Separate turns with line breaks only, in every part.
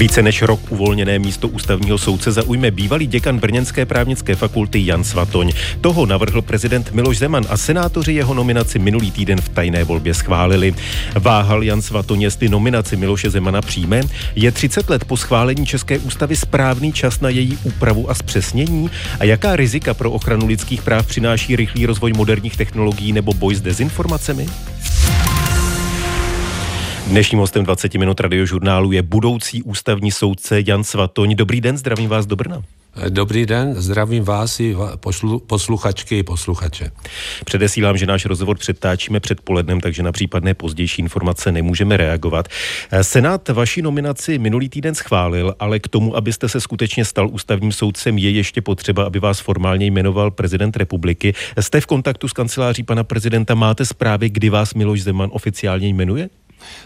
Více než rok uvolněné místo ústavního soudce zaujme bývalý děkan Brněnské právnické fakulty Jan Svatoň. Toho navrhl prezident Miloš Zeman a senátoři jeho nominaci minulý týden v tajné volbě schválili. Váhal Jan Svatoň, jestli nominaci Miloše Zemana přijme. Je 30 let po schválení České ústavy správný čas na její úpravu a zpřesnění? A jaká rizika pro ochranu lidských práv přináší rychlý rozvoj moderních technologií nebo boj s dezinformacemi? Dnešním hostem 20 minut radiožurnálu je budoucí ústavní soudce Jan Svatoň. Dobrý den, zdravím vás do Brna.
Dobrý den, zdravím vás i posluchačky i posluchače.
Předesílám, že náš rozhovor předtáčíme předpolednem, takže na případné pozdější informace nemůžeme reagovat. Senát vaši nominaci minulý týden schválil, ale k tomu, abyste se skutečně stal ústavním soudcem, je ještě potřeba, aby vás formálně jmenoval prezident republiky. Jste v kontaktu s kanceláří pana prezidenta, máte zprávy, kdy vás Miloš Zeman oficiálně jmenuje?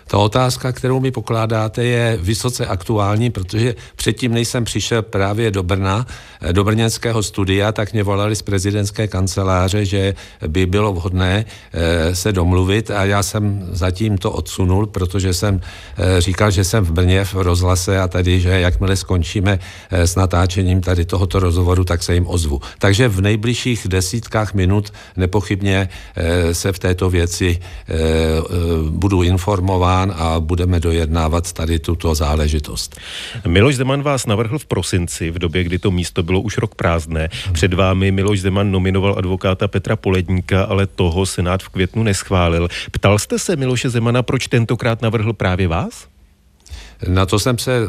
Ta otázka, kterou mi pokládáte, je vysoce aktuální, protože předtím, než jsem přišel právě do Brna, eh, do brněnského studia, tak mě volali z prezidentské kanceláře, že by bylo vhodné eh, se domluvit a já jsem zatím to odsunul, protože jsem eh, říkal, že jsem v Brně v rozhlase a tady, že jakmile skončíme s natáčením tady tohoto rozhovoru, tak se jim ozvu. Takže v nejbližších desítkách minut nepochybně se v této věci budu informovat informován a budeme dojednávat tady tuto záležitost.
Miloš Zeman vás navrhl v prosinci, v době, kdy to místo bylo už rok prázdné. Před vámi Miloš Zeman nominoval advokáta Petra Poledníka, ale toho Senát v květnu neschválil. Ptal jste se Miloše Zemana, proč tentokrát navrhl právě vás?
Na to jsem se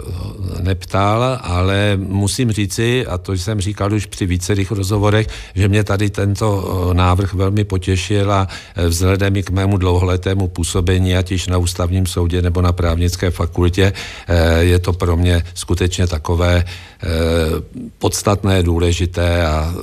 neptal, ale musím říci, a to jsem říkal už při vícerých rozhovorech, že mě tady tento návrh velmi potěšil a e, vzhledem i k mému dlouholetému působení, ať již na ústavním soudě nebo na právnické fakultě, e, je to pro mě skutečně takové podstatné, důležité a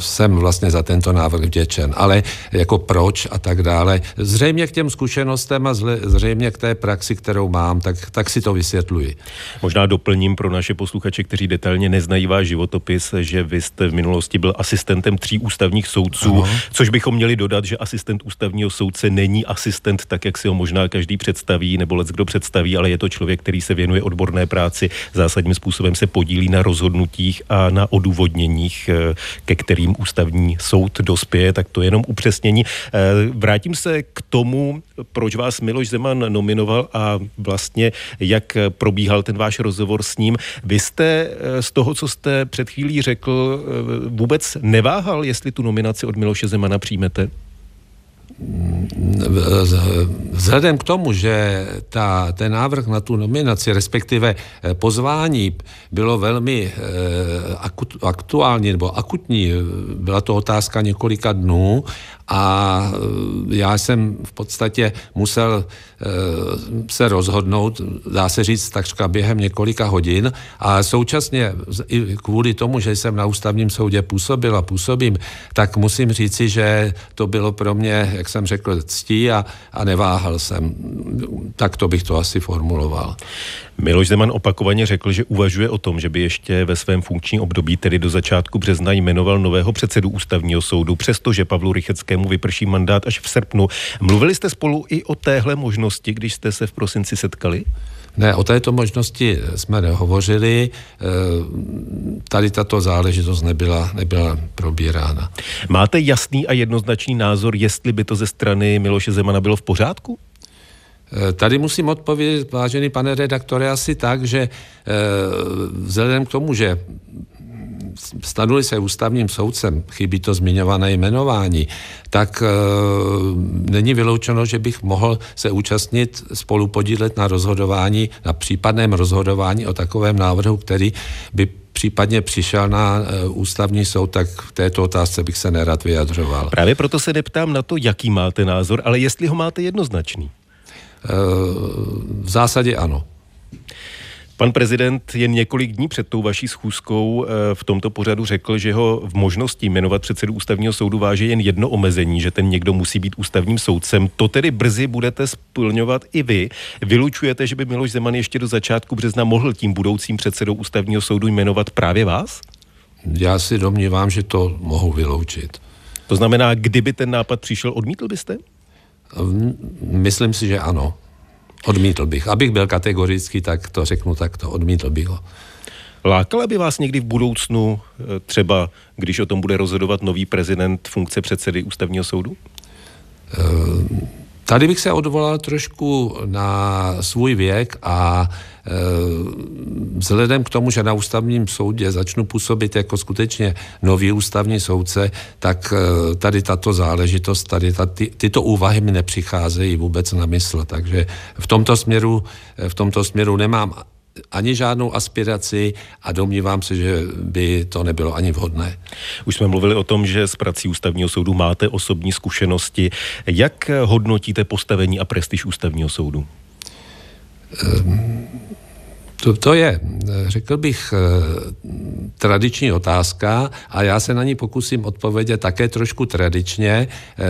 jsem vlastně za tento návrh vděčen. Ale jako proč a tak dále, zřejmě k těm zkušenostem a zřejmě k té praxi, kterou mám, tak tak, tak si to vysvětluji.
Možná doplním pro naše posluchače, kteří detailně neznají váš životopis, že vy jste v minulosti byl asistentem tří ústavních soudců, ano. což bychom měli dodat, že asistent ústavního soudce není asistent tak, jak si ho možná každý představí, nebo lec kdo představí, ale je to člověk, který se věnuje odborné práci, zásadním způsobem se podílí na rozhodnutích a na odůvodněních, eh, ke kterým ústavní soud dospěje, tak to je jenom upřesnění. Eh, vrátím se k tomu, proč vás Miloš Zeman nominoval a vlastně vlastně, jak probíhal ten váš rozhovor s ním. Vy jste eh, z toho, co jste před chvílí řekl, eh, vůbec neváhal, jestli tu nominaci od Miloše Zemana přijmete?
Vzhledem k tomu, že ta, ten návrh na tu nominaci, respektive eh, pozvání, bylo velmi akut, aktuální nebo akutní, byla to otázka několika dnů a e, já jsem v podstatě musel e, se rozhodnout, dá se říct, takřka během několika hodin a současně i kvůli tomu, že jsem na ústavním soudě působil a působím, tak musím říci, že to bylo pro mě, jak jsem řekl, ctí a, a neváhal jsem. Tak to bych to asi formuloval.
Miloš Zeman opakovaně řekl, že uvažuje o tom, že by ještě ve svém funkčním období, tedy do začátku března, jmenoval nového předsedu ústavního soudu, přestože Pavlu Rycheckému vyprší mandát až v srpnu. Mluvili jste spolu i o téhle možnosti, když jste se v prosinci setkali?
Ne, o této možnosti jsme nehovořili. E, tady tato záležitost nebyla, nebyla probírána.
Máte jasný a jednoznačný názor, jestli by to ze strany Miloše Zemana bylo v pořádku?
Eh, tady musím odpovědět, vážený pane redaktore, asi tak, že eh, vzhledem k tomu, že stanuli se ústavním soudcem, chybí to zmiňované jmenování, tak e, není vyloučeno, že bych mohl se účastnit, spolu podílet na rozhodování, na případném rozhodování o takovém návrhu, který by případně přišel na ústavní soud, tak v této otázce bych se nerad vyjadřoval.
Právě proto se neptám na to, jaký máte názor, ale jestli ho máte jednoznačný.
V zásadě ano.
Pan prezident jen několik dní před tou vaší schůzkou eh, v tomto pořadu řekl, že ho v možnosti jmenovat předsedu ústavního soudu váže jen jedno omezení, že ten někdo musí být ústavním soudcem. To tedy brzy budete splňovat i vy. Vylučujete, že by Miloš Zeman ještě do začátku března mohl tím budoucím předsedou ústavního soudu jmenovat právě vás?
Já si domnívám, že to mohu vyloučit.
To znamená, kdyby ten nápad přišel, odmítl byste?
Myslím si, že ano. Odmítl bych. Abych byl kategorický, tak to řeknu takto. Odmítl bych ho.
Lákala by vás někdy v budoucnu, eh, třeba když o tom bude rozhodovat nový prezident funkce předsedy ústavního soudu?
Uh, Tady bych se odvolal trošku na svůj věk a e, vzhledem k tomu, že na ústavním soudě začnu působit jako skutečně nový ústavní soudce, tak e, tady tato záležitost, tady ta, ty, tyto úvahy mi nepřicházejí vůbec na mysl. Takže v tomto směru, v tomto směru nemám ani žádnou aspiraci a domnívám se, že by to nebylo ani vhodné.
Už jsme mluvili o tom, že z prací ústavního soudu máte osobní zkušenosti. Jak hodnotíte postavení a prestiž ústavního soudu?
Um, to, to je, řekl bych, eh, tradiční otázka a já se na ní pokusím odpovědět také trošku tradičně. Eh,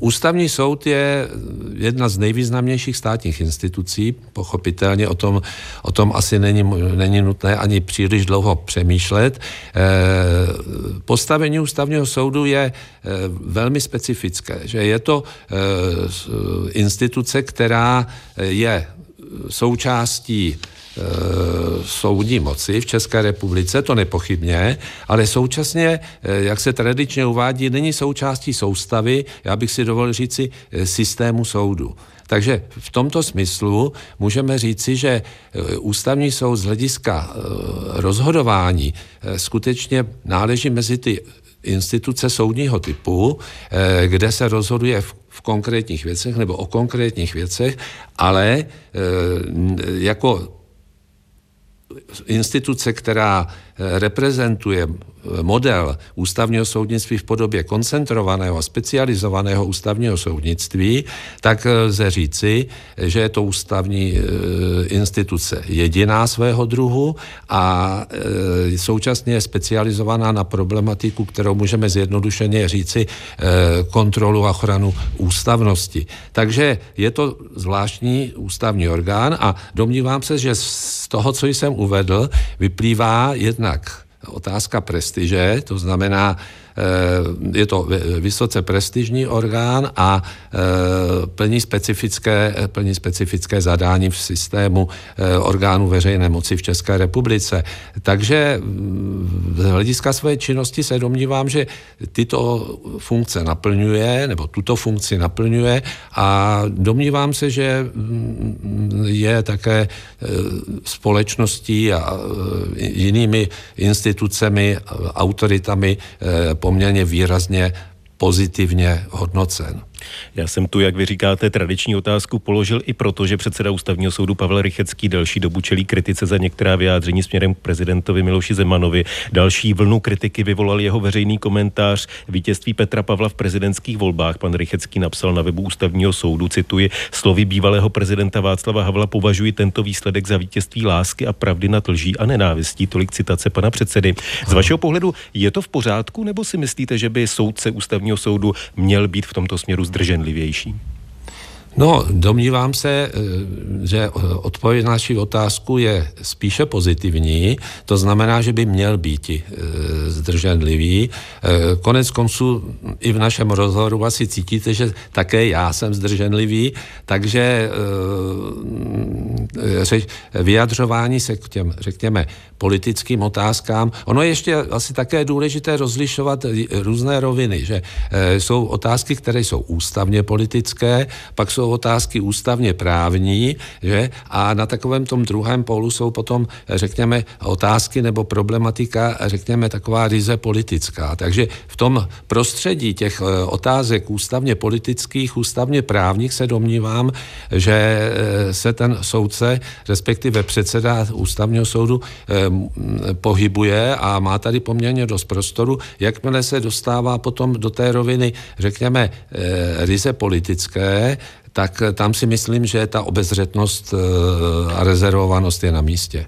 ústavní soud je jedna z nejvýznamnějších státních institucí, pochopitelně o tom, o tom asi není, není nutné ani příliš dlouho přemýšlet. Eh, postavení ústavního soudu je velmi specifické, že je to instituce, která je součástí Eh, soudní moci v České republice, to nepochybně, ale současně, eh, jak se tradičně uvádí, není součástí soustavy, já bych si dovolil říci, eh, systému soudu. Takže v tomto smyslu můžeme říci, že ústavní soud z hlediska rozhodování skutečně náleží mezi ty instituce soudního typu, kde se rozhoduje v, v konkrétních věcech nebo o konkrétních věcech, ale jako instituce, která eh, reprezentuje model ústavního soudnictví v podobě koncentrovaného a specializovaného ústavního soudnictví, tak lze říci, že je to ústavní instituce jediná svého druhu a současně je specializovaná na problematiku, kterou můžeme zjednodušeně říci kontrolu a ochranu ústavnosti. Takže je to zvláštní ústavní orgán a domnívám se, že toho, co jsem uvedl, vyplývá jednak otázka prestiže, to znamená, je to vysoce prestižní orgán a eh, plní specifické, plní specifické zadání v systému eh, orgánů veřejné moci v České republice. Takže mm, z hlediska své činnosti se domnívám, že tyto funkce naplňuje, nebo tuto funkci naplňuje a domnívám se, že mm, je také společností a jinými institucemi, autoritami poměrně výrazně pozitivně hodnocen.
Já jsem tu, jak vy říkáte, tradiční otázku položil i proto, že předseda ústavního soudu Pavel Rychecký delší dobu čelí kritice za některá vyjádření směrem k prezidentovi Miloši Zemanovi. Další vlnu kritiky vyvolal jeho veřejný komentář vítězství Petra Pavla v prezidentských volbách. Pan Rychecký napsal na webu ústavního soudu, cituji, slovy bývalého prezidenta Václava Havla považuji tento výsledek za vítězství lásky a pravdy nad lží a nenávistí. Tolik citace pana předsedy. Z vašeho pohledu je to v pořádku, nebo si myslíte, že by soudce ústavního soudu měl být v tomto směru zdrženlivější?
No, domnívám se, eh, že odpověď na naši otázku je spíše pozitivní, to znamená, že by měl být eh, zdrženlivý. Eh, konec konců i v našem rozhovoru asi cítíte, že také já jsem zdrženlivý, takže vyjadřování se k těm, řekněme, politickým otázkám. Ono je ještě asi také důležité rozlišovat různé roviny, že jsou otázky, které jsou ústavně politické, pak jsou otázky ústavně právní, že? A na takovém tom druhém polu jsou potom, řekněme, otázky nebo problematika, řekněme, taková ryze politická. Takže v tom prostředí těch eh, otázek ústavně politických, ústavně právních se domnívám, že eh, se ten soudce, respektive předseda ústavního soudu eh, pohybuje a má tady poměrně dost prostoru, jakmile se dostává potom do té roviny, řekněme, ryze politické, tak tam si myslím, že ta obezřetnost eh, a rezervovanost je na místě.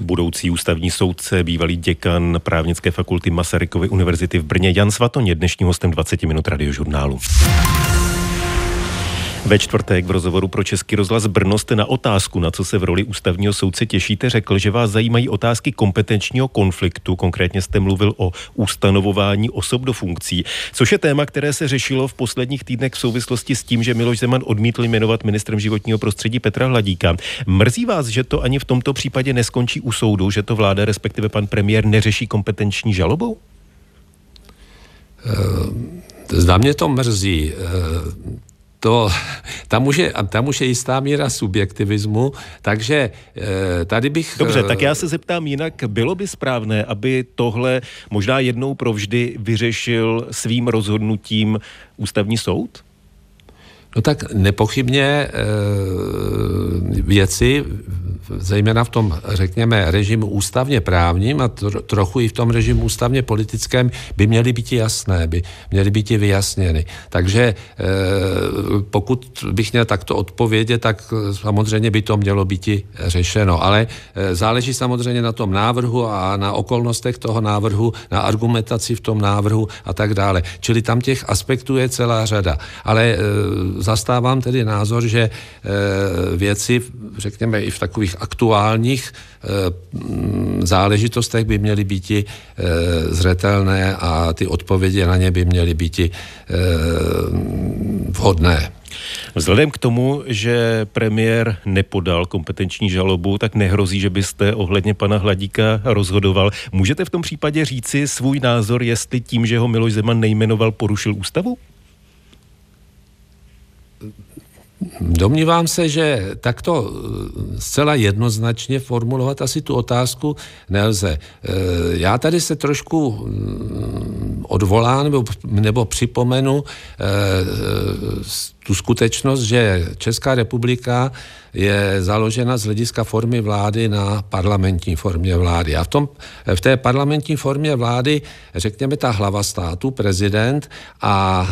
Budoucí ústavní soudce, bývalý děkan právnické fakulty Masarykovy univerzity v Brně Jan Svatoně, dnešním hostem 20 minut radiožurnálu. Ve čtvrtek v rozhovoru pro Český rozhlas Brno jste na otázku, na co se v roli ústavního soudce těšíte, řekl, že vás zajímají otázky kompetenčního konfliktu. Konkrétně jste mluvil o ustanovování osob do funkcí, což je téma, které se řešilo v posledních týdnech v souvislosti s tím, že Miloš Zeman odmítl jmenovat ministrem životního prostředí Petra Hladíka. Mrzí vás, že to ani v tomto případě neskončí u soudu, že to vláda, respektive pan premiér, neřeší kompetenční žalobou?
Zda mě to mrzí to, tam, už je, tam už je jistá míra subjektivismu, takže eh, tady bych...
Dobře, tak já se zeptám jinak, bylo by správné, aby tohle možná jednou provždy vyřešil svým rozhodnutím ústavní soud?
No tak nepochybně e, věci, zejména v tom, řekněme, režimu ústavně právním a tro, trochu i v tom režimu ústavně politickém, by měly být jasné, by měly být vyjasněny. Takže e, pokud bych měl takto odpovědět, tak samozřejmě by to mělo být řešeno. Ale e, záleží samozřejmě na tom návrhu a na okolnostech toho návrhu, na argumentaci v tom návrhu a tak dále. Čili tam těch aspektů je celá řada. Ale zastávám tedy názor, že e, věci, řekněme, i v takových aktuálních e, záležitostech by měly být e, zřetelné a ty odpovědi na ně by měly být vhodné.
Vzhledem k tomu, že premiér nepodal kompetenční žalobu, tak nehrozí, že byste ohledně pana Hladíka rozhodoval. Můžete v tom případě říci svůj názor, jestli tím, že ho Miloš Zeman nejmenoval, porušil ústavu?
Domnívám se, že takto eh, zcela jednoznačně formulovat asi tu otázku nelze. Eh, já tady se trošku mm, odvolám nebo, připomenu eh, tu skutečnost, že Česká republika je založena z hlediska formy vlády na parlamentní formě vlády. A v, tom, v té parlamentní formě vlády, řekněme, ta hlava státu, prezident a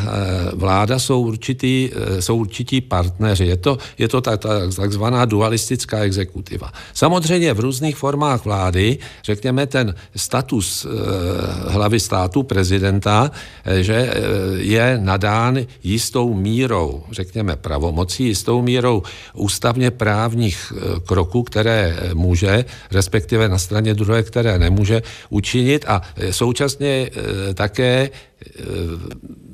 vláda jsou určitý, jsou určití partneři. Je to, je to tak, tak, takzvaná dualistická exekutiva. Samozřejmě v různých formách vlády, řekněme, ten status e, hlavy státu, prezidenta, že je nadán jistou mírou, řekněme, pravomocí, jistou mírou ústavně právních eh, kroků, které může, respektive na straně druhé, které nemůže učinit a současně také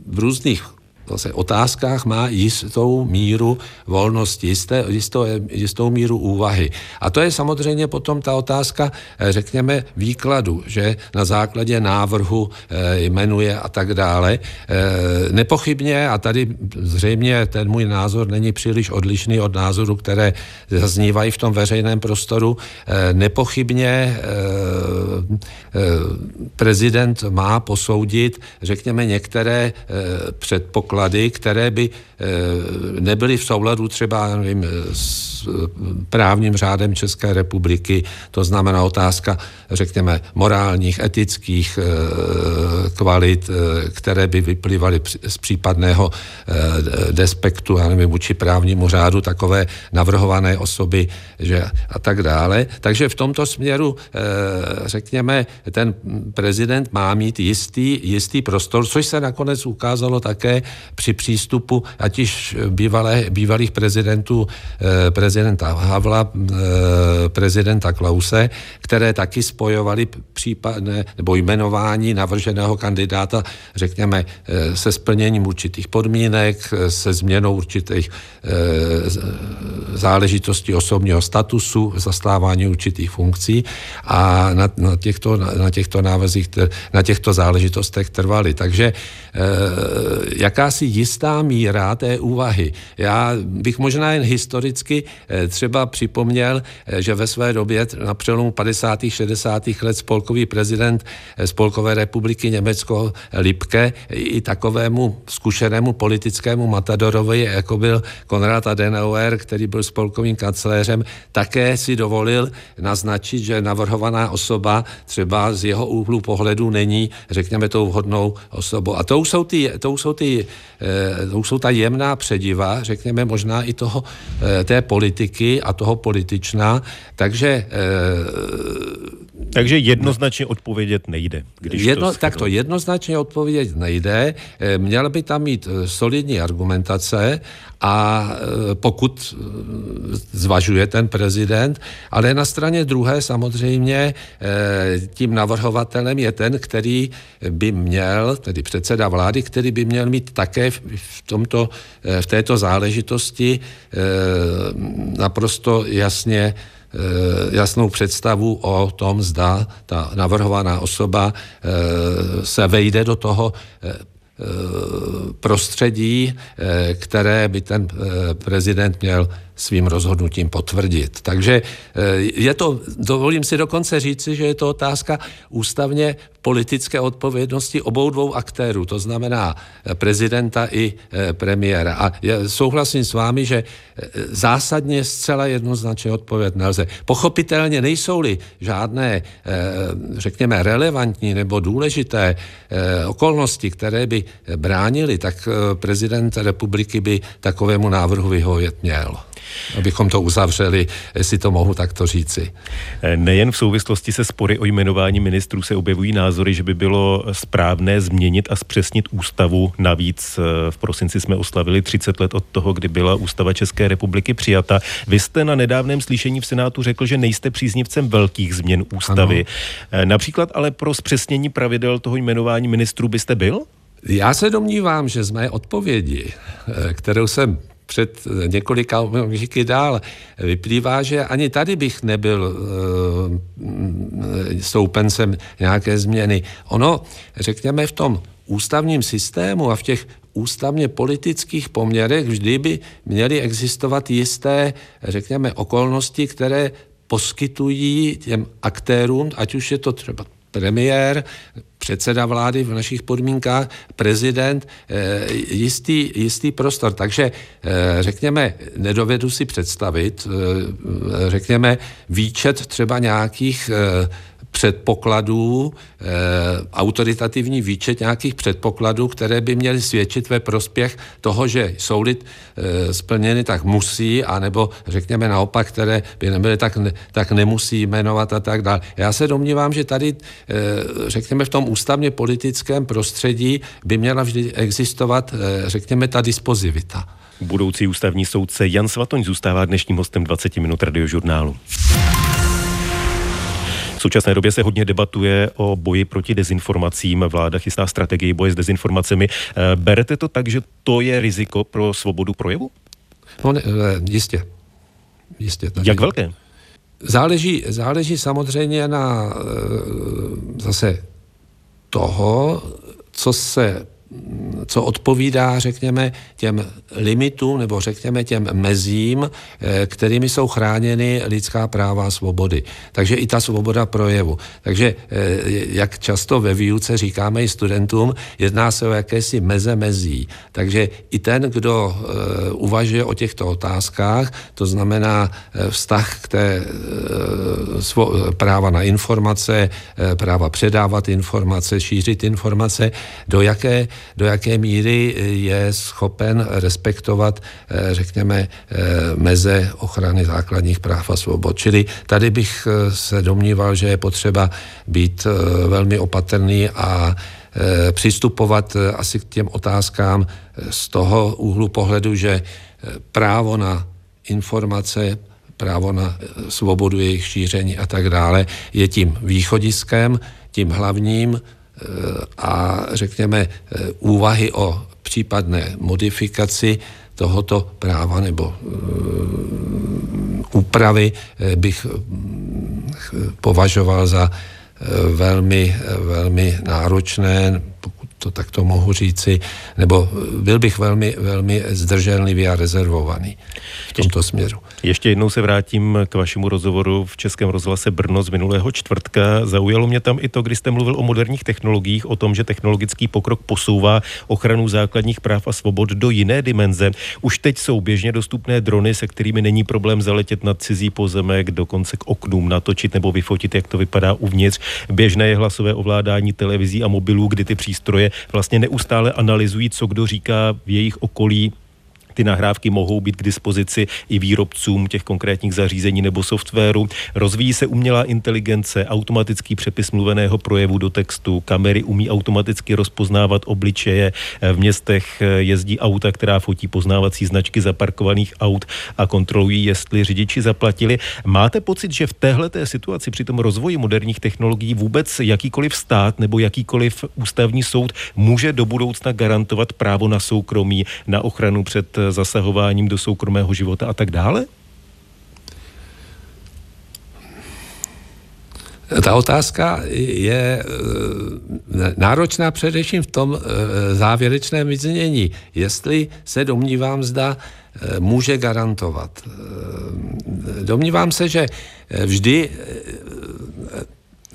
v různých zase otázkách má jistou míru volnosti, jisté, jistou, jistou míru úvahy. A to je samozřejmě potom ta otázka, eh, řekněme, výkladu, že na základě návrhu eh, jmenuje a tak dále. Eh, nepochybně, a tady zřejmě ten můj názor není příliš odlišný od názoru, které zaznívají v tom veřejném prostoru, nepochybně prezident má posoudit, řekněme, některé předpoklady, předpoklady, které by eh, nebyly v souladu třeba nevím, s eh, právním řádem České republiky, to znamená otázka, řekněme, morálních, etických eh, kvalit, které by vyplývaly z případného despektu, já nevím, vůči právnímu řádu takové navrhované osoby že a tak dále. Takže v tomto směru, řekněme, ten prezident má mít jistý, jistý prostor, což se nakonec ukázalo také při přístupu ať již bývalé, bývalých prezidentů, eh, prezidenta Havla, eh, prezidenta Klause, které taky spojovali případné nebo jmenování navrženého kandidáta, řekněme, eh, se splněním určitých podmínek, se změnou určitých záležitostí osobního statusu, zastávání určitých funkcí a na, na, těchto, na těchto návazích, na těchto záležitostech trvali. Takže jaká jakási jistá míra té úvahy. Já bych možná jen historicky eh, třeba připomněl, eh, že ve své době na přelomu 50. 60. let spolkový prezident eh, Spolkové republiky Německo Lipke i takovému zkušenému politickému matadorovi, jako byl Konrad Adenauer, který byl spolkovým kancléřem, také si dovolil naznačit, že navrhovaná osoba třeba z jeho úhlu pohledu není, řekněme, tou vhodnou osobou. A to jsou ty, to jsou ty to jsou ta jemná přediva, řekněme možná i toho, té politiky a toho politična, takže
takže jednoznačně odpovědět nejde.
Když Jedno, to tak to jednoznačně odpovědět nejde. Eh, měla by tam mít eh, solidní argumentace a eh, pokud zvažuje ten prezident, ale na straně druhé samozřejmě tím navrhovatelem je ten, který by měl, tedy předseda vlády, který by měl mít také v, tomto, v této záležitosti naprosto jasně jasnou představu o tom, zda ta navrhovaná osoba eh, se vejde do toho eh, prostředí, které by ten prezident měl svým rozhodnutím potvrdit. Takže je to, dovolím si dokonce říci, že je to otázka ústavně politické odpovědnosti obou dvou aktérů, to znamená eh, prezidenta i eh, premiéra. A souhlasím s vámi, že zásadně zcela jednoznačně odpověď nelze. Pochopitelně nejsou-li žádné, řekněme, relevantní nebo důležité okolnosti, které by bránily, tak prezident republiky by takovému návrhu vyhovět měl abychom to uzavřeli, jestli to mohu takto říci.
Nejen v souvislosti se spory o jmenování ministrů se objevují názory, že by bylo správné změnit a zpřesnit ústavu. Navíc eh, v prosinci jsme oslavili 30 let od toho, kdy byla ústava České republiky přijata. Vy jste na nedávném slyšení v Senátu řekl, že nejste příznivcem velkých změn ústavy. Ano. Eh, například ale pro zpřesnění pravidel toho jmenování ministrů byste byl?
Já se domnívám, že z mé odpovědi, eh, kterou jsem před několika okamžiky dál. Vyplývá, že ani tady bych nebyl e, stoupencem nějaké změny. Ono, řekněme, v tom ústavním systému a v těch ústavně politických poměrech vždy by měly existovat jisté, řekněme, okolnosti, které poskytují těm aktérům, ať už je to třeba premiér, předseda vlády v našich podmínkách, prezident, eh, jistý, jistý prostor. Takže eh, řekněme, nedovedu si představit, eh, řekněme, výčet třeba nějakých předpokladů, e, autoritativní výčet nějakých předpokladů, které by měly svědčit ve prospěch toho, že jsou e, splněny, tak musí, anebo řekněme naopak, které by nebyly, tak, ne, tak nemusí jmenovat a tak dále. Já se domnívám, že tady, e, řekněme, v tom ústavně politickém prostředí by měla vždy existovat, e, řekněme, ta dispozivita.
Budoucí ústavní soudce Jan Svatoň zůstává dnešním hostem 20 minut radiožurnálu současné době se hodně debatuje o boji proti dezinformacím. Vláda chystá strategii boje s dezinformacemi. Eh, berete to tak, že to je riziko pro svobodu projevu?
No, ne, eh, jistě. jistě
tady. Jak velké?
Záleží, záleží samozřejmě na eh, zase toho, co se co odpovídá, řekněme, těm limitům nebo řekněme těm mezím, eh, kterými jsou chráněny lidská práva a svobody. Takže i ta svoboda projevu. Takže eh, jak často ve výuce říkáme i studentům, jedná se o jakési meze mezí. Takže i ten, kdo eh, uvažuje o těchto otázkách, to znamená vztah k té práva na informace, práva předávat informace, šířit informace, do jaké do jaké míry je schopen respektovat, eh, řekněme, eh, meze ochrany základních práv a svobod. Čili tady bych eh, se domníval, že je potřeba být velmi opatrný a přistupovat asi k těm otázkám z toho úhlu pohledu, že právo na informace, právo na svobodu jejich šíření a tak dále je tím východiskem, tím hlavním, a řekněme eh, úvahy o případné modifikaci tohoto práva nebo uh, úpravy eh, bych mm, považoval za velmi, velmi náročné, to takto mohu říci, nebo byl bych velmi, velmi zdrženlivý a rezervovaný v tomto směru.
Ještě jednou se vrátím k vašemu rozhovoru v Českém rozhlase Brno z minulého čtvrtka. Zaujalo mě tam i to, kdy jste mluvil o moderních technologiích, o tom, že technologický pokrok posouvá ochranu základních práv a svobod do jiné dimenze. Už teď jsou běžně dostupné drony, se kterými není problém zaletět nad cizí pozemek, dokonce k oknům natočit nebo vyfotit, jak to vypadá uvnitř. Běžné je hlasové ovládání televizí a mobilů, kdy ty přístroje vlastně neustále analyzují, co kdo říká v jejich okolí, ty nahrávky mohou být k dispozici i výrobcům těch konkrétních zařízení nebo softwaru. Rozvíjí se umělá inteligence, automatický přepis mluveného projevu do textu, kamery umí automaticky rozpoznávat obličeje. V městech jezdí auta, která fotí poznávací značky zaparkovaných aut a kontrolují, jestli řidiči zaplatili. Máte pocit, že v téhle situaci při tom rozvoji moderních technologií vůbec jakýkoliv stát nebo jakýkoliv ústavní soud může do budoucna garantovat právo na soukromí, na ochranu před zasahováním do soukromého života a tak dále?
Ta otázka je eh, náročná především v tom eh, závěrečném vyznění. Jestli se domnívám, zda eh, může garantovat. Domnívám se, že vždy,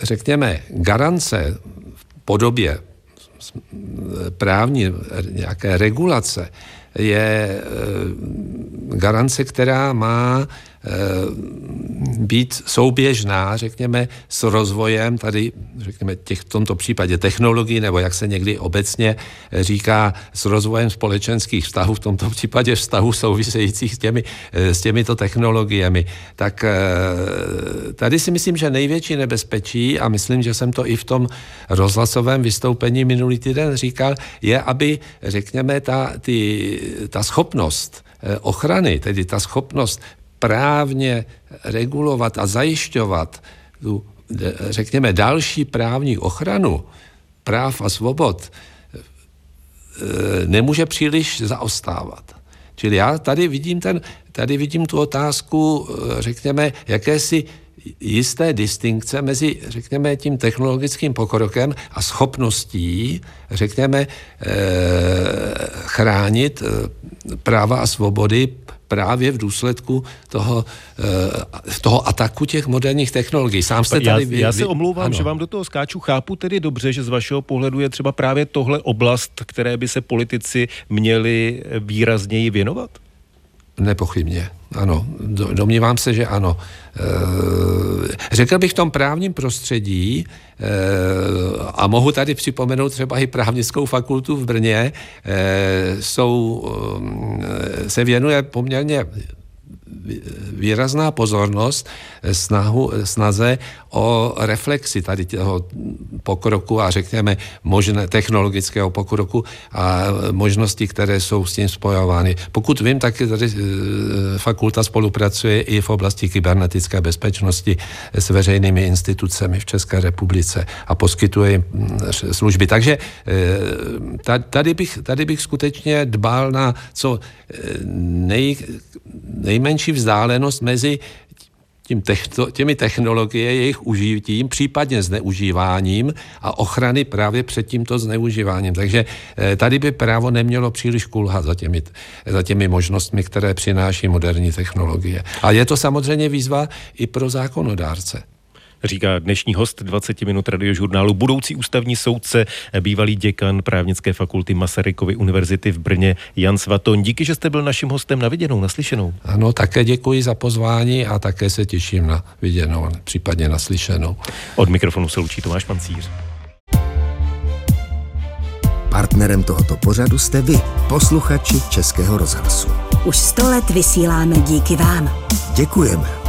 řekněme, garance v podobě právní nějaké regulace je garance, která má Eh, být souběžná, řekněme, s rozvojem tady, řekněme, těch, v tomto případě technologií, nebo jak se někdy obecně říká, s rozvojem společenských vztahů, v tomto případě vztahů souvisejících s, těmi, eh, s těmito technologiemi. Tak eh, tady si myslím, že největší nebezpečí, a myslím, že jsem to i v tom rozhlasovém vystoupení minulý týden říkal, je, aby, řekněme, ta, ty, ta schopnost ochrany, tedy ta schopnost právně regulovat a zajišťovat tu, řekněme, další právní ochranu práv a svobod, e, nemůže příliš zaostávat. Čili já tady vidím, ten, tady vidím tu otázku, e, řekněme, jakési jisté distinkce mezi, řekněme, tím technologickým pokrokem a schopností, řekněme, e, chránit práva a svobody právě v důsledku toho, eh, toho ataku těch moderních technologií.
Sám jste tady... Já, vy, já se omlouvám, ano. že vám do toho skáču. Chápu tedy dobře, že z vašeho pohledu je třeba právě tohle oblast, které by se politici měli výrazněji věnovat?
Nepochybně, ano. Domnívám se, že ano. Eh, řekl bych v tom právním prostředí, eh, a mohu tady připomenout třeba i právnickou fakultu v Brně, eh, jsou, se věnuje poměrně výrazná pozornost snahu, snaze o reflexi tady toho pokroku a řekněme možné technologického pokroku a možnosti, které jsou s tím spojovány. Pokud vím, tak tady fakulta spolupracuje i v oblasti kybernetické bezpečnosti s veřejnými institucemi v České republice a poskytuje služby. Takže tady bych, tady bych skutečně dbal na co nej, nejmenší vzdálenost mezi tím techno, těmi technologie, jejich užitím, případně zneužíváním a ochrany právě před tímto zneužíváním. Takže eh, tady by právo nemělo příliš kulhat za těmi, za těmi možnostmi, které přináší moderní technologie. A je to samozřejmě výzva i pro zákonodárce
říká dnešní host 20 minut radiožurnálu, budoucí ústavní soudce, bývalý děkan právnické fakulty Masarykovy univerzity v Brně Jan Svaton. Díky, že jste byl naším hostem na viděnou, naslyšenou.
Ano, také děkuji za pozvání a také se těším na viděnou, případně naslyšenou.
Od mikrofonu se loučí Tomáš Pancíř.
Partnerem tohoto pořadu jste vy, posluchači Českého rozhlasu.
Už sto let vysíláme díky vám.
Děkujeme.